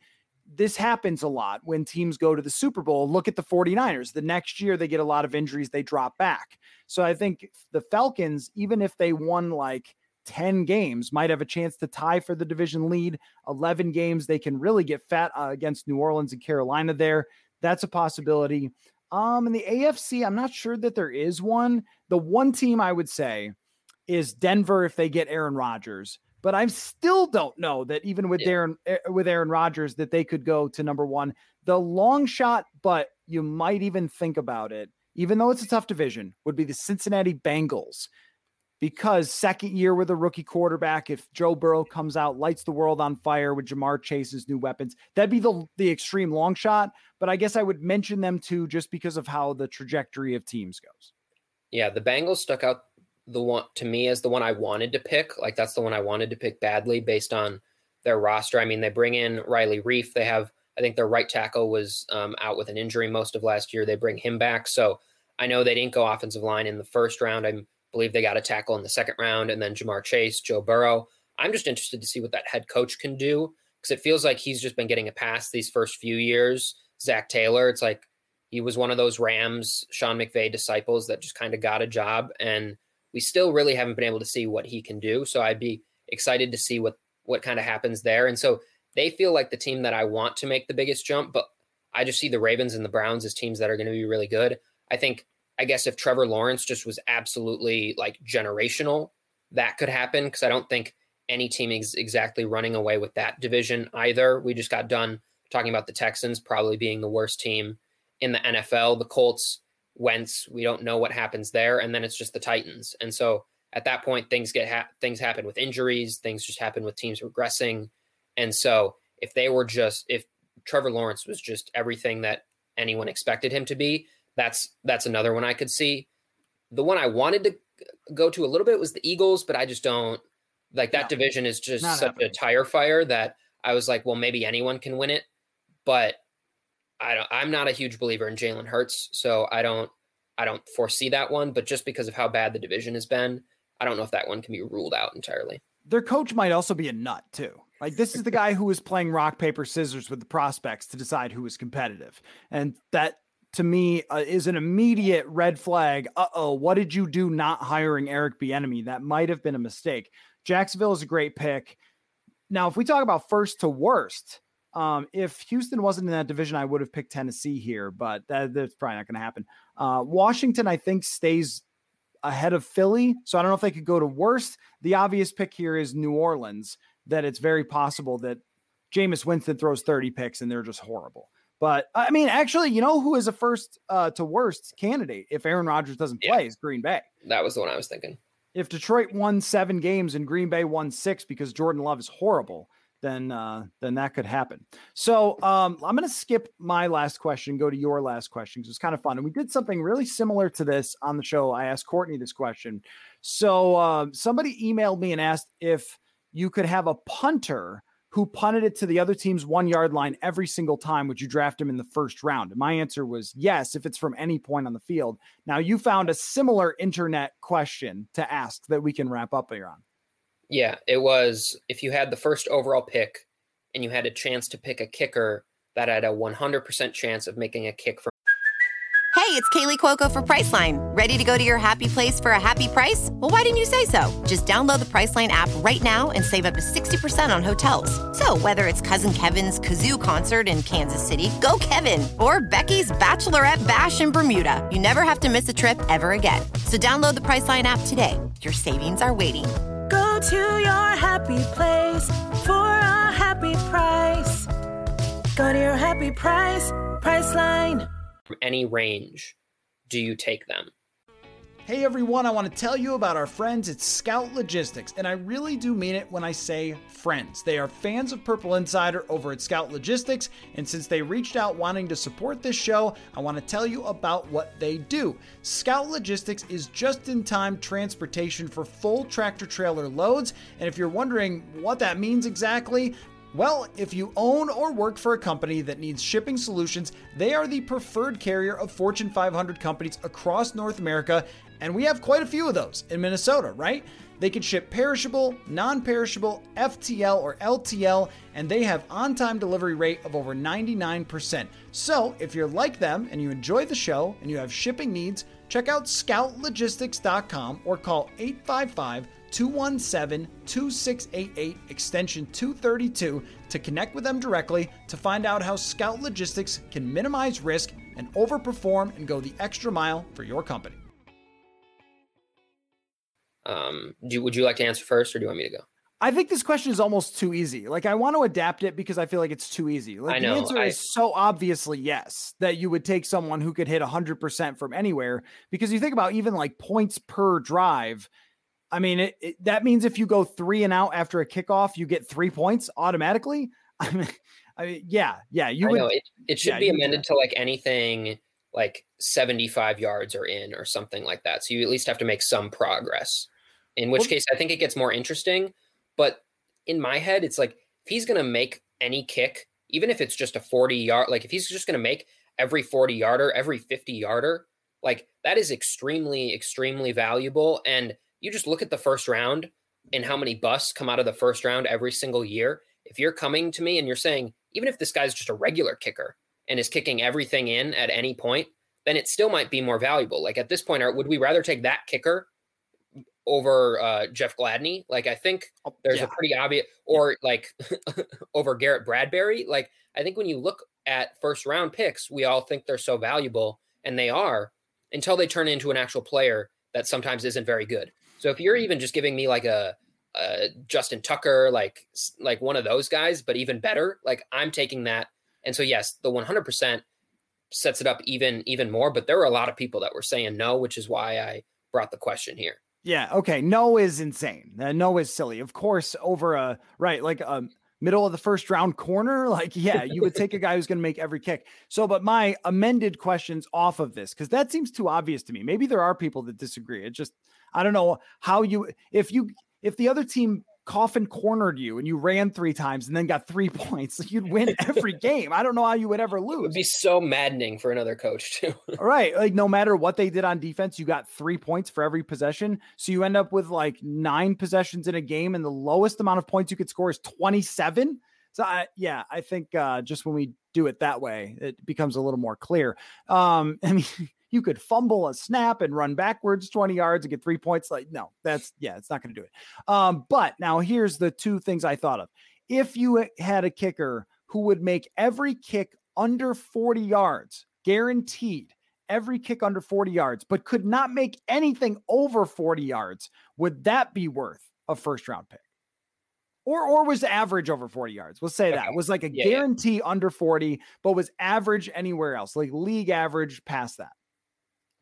this happens a lot when teams go to the Super Bowl. Look at the 49ers. The next year they get a lot of injuries, they drop back. So I think the Falcons, even if they won like 10 games, might have a chance to tie for the division lead. 11 games, they can really get fat uh, against New Orleans and Carolina there. That's a possibility. Um, in the AFC, I'm not sure that there is one. The one team I would say is Denver if they get Aaron Rodgers. But I still don't know that even with yeah. Aaron eh, with Aaron Rodgers that they could go to number one. The long shot, but you might even think about it, even though it's a tough division, would be the Cincinnati Bengals because second year with a rookie quarterback, if Joe Burrow comes out, lights the world on fire with Ja'Marr Chase's new weapons, that'd be the the extreme long shot. But I guess I would mention them too, just because of how the trajectory of teams goes. Yeah, the Bengals stuck out the one to me as the one I wanted to pick. Like that's the one I wanted to pick badly based on their roster. I mean, they bring in Riley Reiff. They have, I think their right tackle was um, out with an injury most of last year. They bring him back. So I know they didn't go offensive line in the first round. I'm believe they got a tackle in the second round, and then Ja'Marr Chase, Joe Burrow. I'm just interested to see what that head coach can do because it feels like he's just been getting a pass these first few years. Zac Taylor, it's like he was one of those Rams, Sean McVay disciples that just kind of got a job, and we still really haven't been able to see what he can do. So I'd be excited to see what what kind of happens there. And so they feel like the team that I want to make the biggest jump, but I just see the Ravens and the Browns as teams that are going to be really good. I think I guess if Trevor Lawrence just was absolutely like generational, that could happen because I don't think any team is exactly running away with that division either. We just got done talking about the Texans probably being the worst team in the NFL. The Colts, Wentz, we don't know what happens there, and then it's just the Titans. And so at that point, things get ha- things happen with injuries, things just happen with teams regressing, and so if they were just if Trevor Lawrence was just everything that anyone expected him to be, that's that's another one I could see. The one I wanted to go to a little bit was the Eagles, but I just don't like that no, division is just such happening. a tire fire that I was like, well, maybe anyone can win it, but I don't, I'm not a huge believer in Jalen Hurts, so I don't I don't foresee that one. But just because of how bad the division has been, I don't know if that one can be ruled out entirely. Their coach might also be a nut too. Like this is the guy who was playing rock paper scissors with the prospects to decide who was competitive, and that to me uh, is an immediate red flag. Uh oh, what did you do not hiring Eric Bieniemy? That might have been a mistake. Jacksonville is a great pick. Now, if we talk about first to worst, um, if Houston wasn't in that division, I would have picked Tennessee here, but that, that's probably not going to happen. Uh, Washington, I think, stays ahead of Philly, so I don't know if they could go to worst. The obvious pick here is New Orleans. That it's very possible that Jameis Winston throws 30 picks and they're just horrible. But I mean, actually, you know who is a first uh, to worst candidate if Aaron Rodgers doesn't play yeah. is Green Bay. That was the one I was thinking. If Detroit won seven games and Green Bay won six because Jordan Love is horrible, then uh, then that could happen. So um, I'm going to skip my last question, go to your last question because it's kind of fun. And we did something really similar to this on the show. I asked Courtney this question. So uh, somebody emailed me and asked if you could have a punter who punted it to the other team's one yard line every single time, would you draft him in the first round? And my answer was yes, if it's from any point on the field. Now, you found a similar internet question to ask that we can wrap up here on. Yeah, it was if you had the first overall pick and you had a chance to pick a kicker that had a 100% chance of making a kick from Hey, it's Kaley Cuoco for Priceline. Ready to go to your happy place for a happy price? Well, why didn't you say so? Just download the Priceline app right now and save up to 60% on hotels. So, whether it's Cousin Kevin's Kazoo concert in Kansas City, go Kevin, or Becky's Bachelorette Bash in Bermuda, you never have to miss a trip ever again. So, download the Priceline app today. Your savings are waiting. Go to your happy place for a happy price. Go to your happy price, Priceline From any range do you take them? Hey everyone, I want to tell you about our friends at Scout Logistics, and I really do mean it when I say friends. They are fans of Purple Insider over at Scout Logistics, and since they reached out wanting to support this show, I want to tell you about what they do. Scout Logistics is just in time transportation for full tractor trailer loads, and if you're wondering what that means exactly, well, if you own or work for a company that needs shipping solutions, they are the preferred carrier of Fortune 500 companies across North America, and we have quite a few of those in Minnesota, right? They can ship perishable, non perishable, FTL, or LTL, and they have on time delivery rate of over 99%. So if you're like them and you enjoy the show and you have shipping needs, check out scoutlogistics.com or call 855 217 2688 extension 232 to connect with them directly to find out how Scout Logistics can minimize risk and overperform and go the extra mile for your company. Um, do would you like to answer first, or do you want me to go? I think this question is almost too easy. Like I want to adapt it because I feel like it's too easy. Like I know, the answer I, is so obviously yes that you would take someone who could hit 100% from anywhere because you think about even like points per drive I mean, it, it, that means if you go three and out after a kickoff, you get three points automatically. [LAUGHS] I mean, I mean yeah, yeah. You I would. Know, it, it should yeah, be amended to like anything like 75 yards or in or something like that. So you at least have to make some progress. In which well, case, I think it gets more interesting. But in my head, it's like if he's going to make any kick, even if it's just a 40 yard, like if he's just going to make every 40 yarder, every 50 yarder, like that is extremely, extremely valuable. And you just look at the first round and how many busts come out of the first round every single year. If you're coming to me and you're saying, even if this guy's just a regular kicker and is kicking everything in at any point, then it still might be more valuable. Like at this point, would we rather take that kicker over uh, Jeff Gladney? Like I think oh, there's yeah. a pretty obvious, or like [LAUGHS] over Garrett Bradbury. Like I think when you look at first round picks, we all think they're so valuable, and they are until they turn into an actual player that sometimes isn't very good. So if you're even just giving me like a, a Justin Tucker, like like one of those guys, but even better, like I'm taking that. And so yes, the 100% sets it up even even more. But there were a lot of people that were saying no, which is why I brought the question here. Yeah. Okay. No is insane. Uh, no is silly. Of course, over a right like a middle of the first round corner, [LAUGHS] like yeah, you would take a guy who's going to make every kick. So, but my amended questions off of this because that seems too obvious to me. Maybe there are people that disagree. It just I don't know how you if you if the other team coffin cornered you and you ran three times and then got three [LAUGHS] points, you'd win every [LAUGHS] game. I don't know how you would ever lose. It would be so maddening for another coach too. All [LAUGHS] right. Like no matter what they did on defense, you got three points for every possession. So you end up with like nine possessions in a game and the lowest amount of points you could score is 27. So I, yeah, I think uh, just when we do it that way, it becomes a little more clear. Um, I mean, you could fumble a snap and run backwards 20 yards and get three points. Like, no, that's yeah, it's not going to do it. Um, but now here's the two things I thought of. If you had a kicker who would make every kick under 40 yards, guaranteed every kick under 40 yards, but could not make anything over 40 yards, would that be worth a first round pick? Or, or was average over 40 yards. We'll say that. It was like a yeah, guarantee yeah. under 40, but was average anywhere else, like league average past that.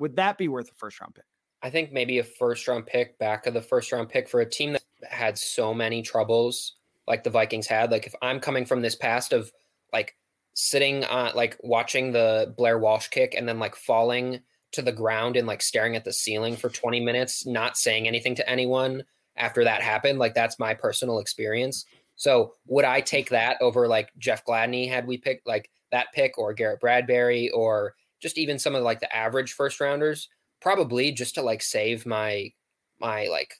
Would that be worth a first round pick? I think maybe a first round pick, back of the first round pick for a team that had so many troubles like the Vikings had. Like if I'm coming from this past of like sitting on like watching the Blair Walsh kick and then like falling to the ground and like staring at the ceiling for 20 minutes, not saying anything to anyone after that happened. Like that's my personal experience. So would I take that over like Jeff Gladney had we picked like that pick or Garrett Bradbury or just even some of like the average first rounders? Probably just to like save my my like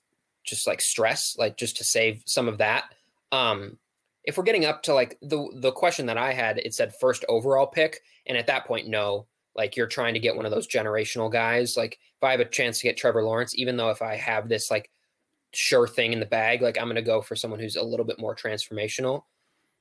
just like stress, like just to save some of that. Um if we're getting up to like the the question that I had, it said first overall pick, and at that point, no, like you're trying to get one of those generational guys. Like if I have a chance to get Trevor Lawrence, even though if I have this like sure thing in the bag, like I'm to go for someone who's a little bit more transformational.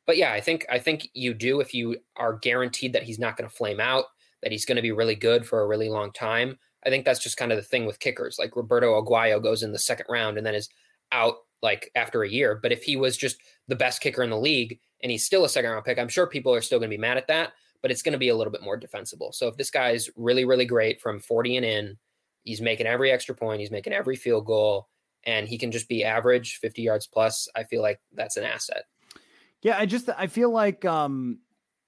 But yeah, I think I think you do if you are guaranteed that he's not to flame out, that he's going to be really good for a really long time. I think that's just kind of the thing with kickers. Like Roberto Aguayo goes in the second round and then is out like after a year. But if he was just the best kicker in the league and he's still a second round pick, I'm sure people are still going to be mad at that but it's going to be a little bit more defensible. So if this guy's really, really great from 40 and in, he's making every extra point, he's making every field goal, and he can just be average 50 yards plus, I feel like that's an asset. Yeah, I just I feel like um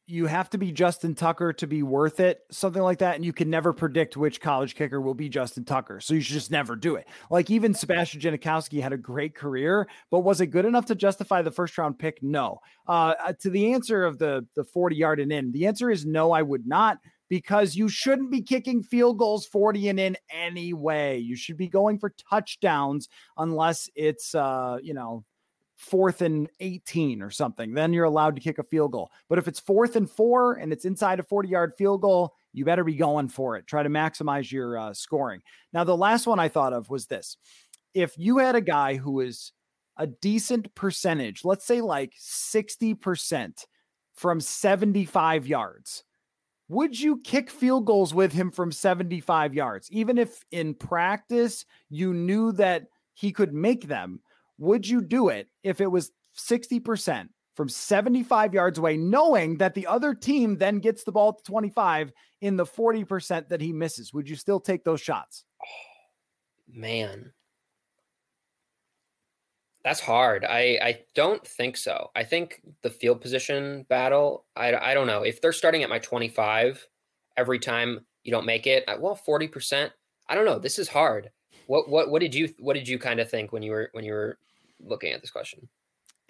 you have to be Justin Tucker to be worth it, something like that. And you can never predict which college kicker will be Justin Tucker. So you should just never do it. Like even Sebastian Janikowski had a great career, but was it good enough to justify the first round pick? No. Uh, uh to the answer of the, the 40 yard and in, the answer is no, I would not because you shouldn't be kicking field goals 40 and in anyway. You should be going for touchdowns unless it's uh, you know, fourth and 18 or something, then you're allowed to kick a field goal. But if it's fourth and four and it's inside a 40 yard field goal, you better be going for it. Try to maximize your uh, scoring. Now, the last one I thought of was this if you had a guy who is a decent percentage, let's say like 60% from 75 yards, would you kick field goals with him from 75 yards? Even if in practice you knew that he could make them, would you do it if it was 60% from 75 yards away, knowing that the other team then gets the ball to 25 in the 40% that he misses? Would you still take those shots? [SIGHS] Man. That's hard. I, I don't think so. I think the field position battle, I, I don't know. If they're starting at my 25 every time you don't make it, well, 40%, I don't know. This is hard. What what what did you what did you kind of think when you were when you were looking at this question?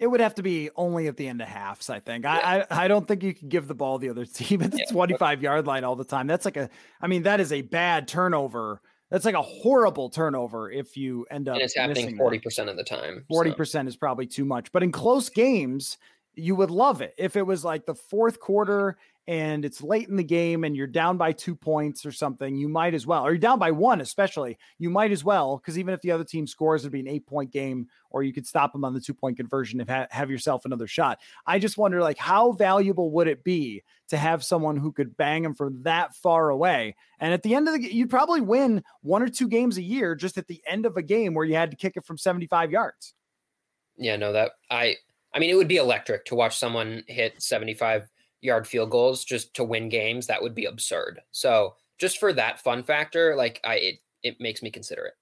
It would have to be only at the end of halves, I think. Yeah. I, I, I don't think you can give the ball the other team at the yeah. 25 yard line all the time. That's like a I mean, that is a bad turnover. That's like a horrible turnover if you end up and it's happening 40% of the time. 40% is probably too much. But in close games, you would love it if it was like the fourth quarter and it's late in the game and you're down by two points or something, you might as well, or you're down by one, especially, you might as well, because even if the other team scores, it'd be an eight point game, or you could stop them on the two point conversion and ha- have yourself another shot. I just wonder, like, how valuable would it be to have someone who could bang them from that far away? And at the end of the you'd probably win one or two games a year just at the end of a game where you had to kick it from 75 yards. Yeah, no, that I, I mean, it would be electric to watch someone hit 75 yard field goals just to win games, that would be absurd. So just for that fun factor, like I it it makes me consider it.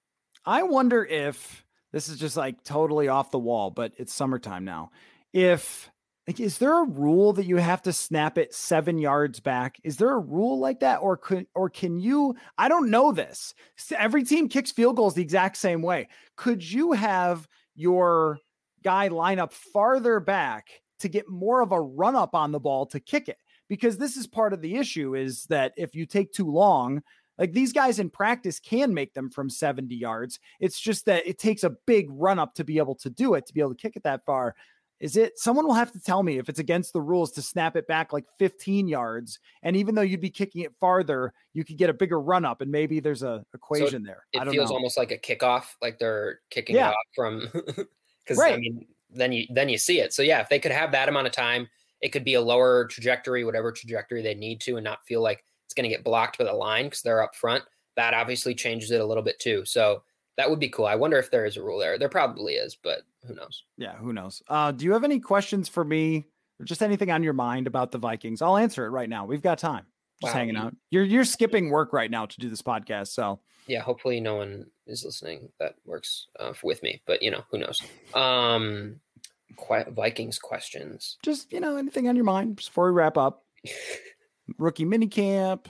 I wonder if this is just like totally off the wall, but it's summertime now. If like, is there a rule that you have to snap it seven yards back? Is there a rule like that, or could or can you? I don't know this. Every team kicks field goals the exact same way. Could you have your guy line up farther back to get more of a run up on the ball to kick it because this is part of the issue is that if you take too long like these guys in practice can make them from 70 yards it's just that it takes a big run up to be able to do it to be able to kick it that far is it someone will have to tell me if it's against the rules to snap it back like 15 yards and even though you'd be kicking it farther you could get a bigger run up and maybe there's a equation so there it feels know. almost like a kickoff like they're kicking yeah. it off from [LAUGHS] because right. i mean then you then you see it. So yeah, if they could have that amount of time, it could be a lower trajectory, whatever trajectory they need to, and not feel like it's going to get blocked by the line because they're up front. That obviously changes it a little bit too. So that would be cool. I wonder if there is a rule there. There probably is, but who knows? Yeah, who knows? Uh, do you have any questions for me or just anything on your mind about the Vikings? I'll answer it right now. We've got time. Just wow. hanging out. You're you're skipping work right now to do this podcast, so yeah. Hopefully, no one is listening that works uh, with me, but you know, who knows? Um, Vikings questions. Just you know, anything on your mind before we wrap up. [LAUGHS] rookie minicamp.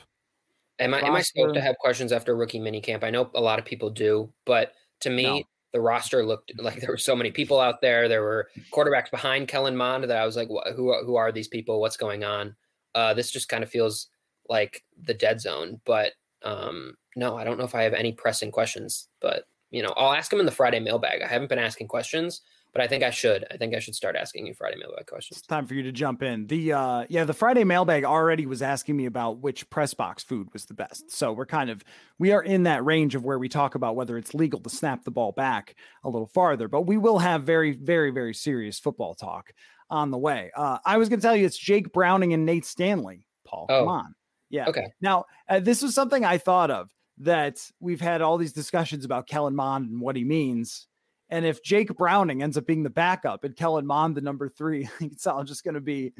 Am I am I supposed to have questions after rookie minicamp? I know a lot of people do, but to me, no. the roster looked [LAUGHS] like there were so many people out there. There were quarterbacks behind Kellen Mond that I was like, who who are these people? What's going on? Uh, this just kind of feels like the dead zone. But um, no, I don't know if I have any pressing questions. But you know, I'll ask him in the Friday mailbag. I haven't been asking questions, but I think I should. I think I should start asking you Friday mailbag questions. It's time for you to jump in. The uh yeah, the Friday mailbag already was asking me about which press box food was the best. So we're kind of we are in that range of where we talk about whether it's legal to snap the ball back a little farther, but we will have very very very serious football talk on the way. Uh I was going to tell you it's Jake Browning and Nate Stanley. Paul, oh. come on. Yeah. Okay. Now, uh, this was something I thought of that we've had all these discussions about Kellen Mond and what he means and if Jake Browning ends up being the backup and Kellen Mond the number three, [LAUGHS] it's all just going to be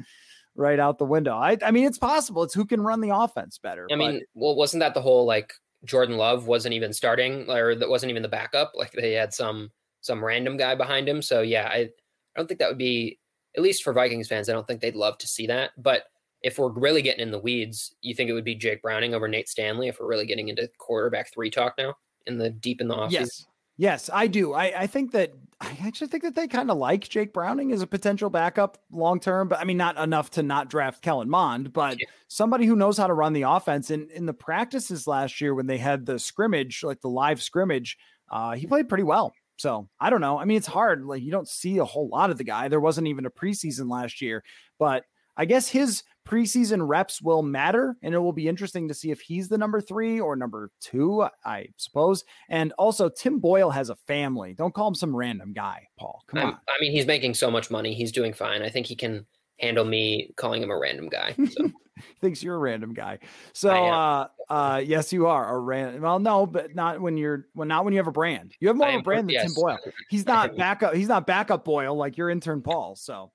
right out the window. I, I mean, it's possible. It's who can run the offense better. I mean, well, wasn't that the whole like Jordan Love wasn't even starting or that wasn't even the backup? Like they had some some random guy behind him. So yeah, I, I don't think that would be at least for Vikings fans. I don't think they'd love to see that. But if we're really getting in the weeds, you think it would be Jake Browning over Nate Stanley if we're really getting into quarterback three talk now in the deep in the offseason? Yes. Yes, I do. I, I think that I actually think that they kind of like Jake Browning as a potential backup long term, but I mean, not enough to not draft Kellen Mond, but yeah. somebody who knows how to run the offense. And in the practices last year, when they had the scrimmage, like the live scrimmage, uh, he played pretty well. So I don't know. I mean, it's hard. Like you don't see a whole lot of the guy. There wasn't even a preseason last year, but I guess his preseason reps will matter, and it will be interesting to see if he's the number three or number two, I suppose. And also, Tim Boyle has a family. Don't call him some random guy, Paul. Come I'm, on. I mean, he's making so much money. He's doing fine. I think he can handle me calling him a random guy. So. [LAUGHS] thinks you're a random guy. So uh uh yes you are a random well no but not when you're well not when you have a brand. You have more of a brand than yes. Tim Boyle. He's [LAUGHS] not backup he's not backup Boyle like your intern Paul. So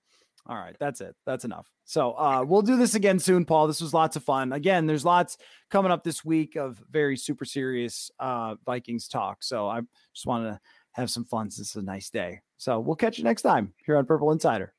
all right, that's it. That's enough. So uh, we'll do this again soon, Paul. This was lots of fun. Again, there's lots coming up this week of very super serious uh, Vikings talk. So I just want to have some fun since it's a nice day. So we'll catch you next time here on Purple Insider.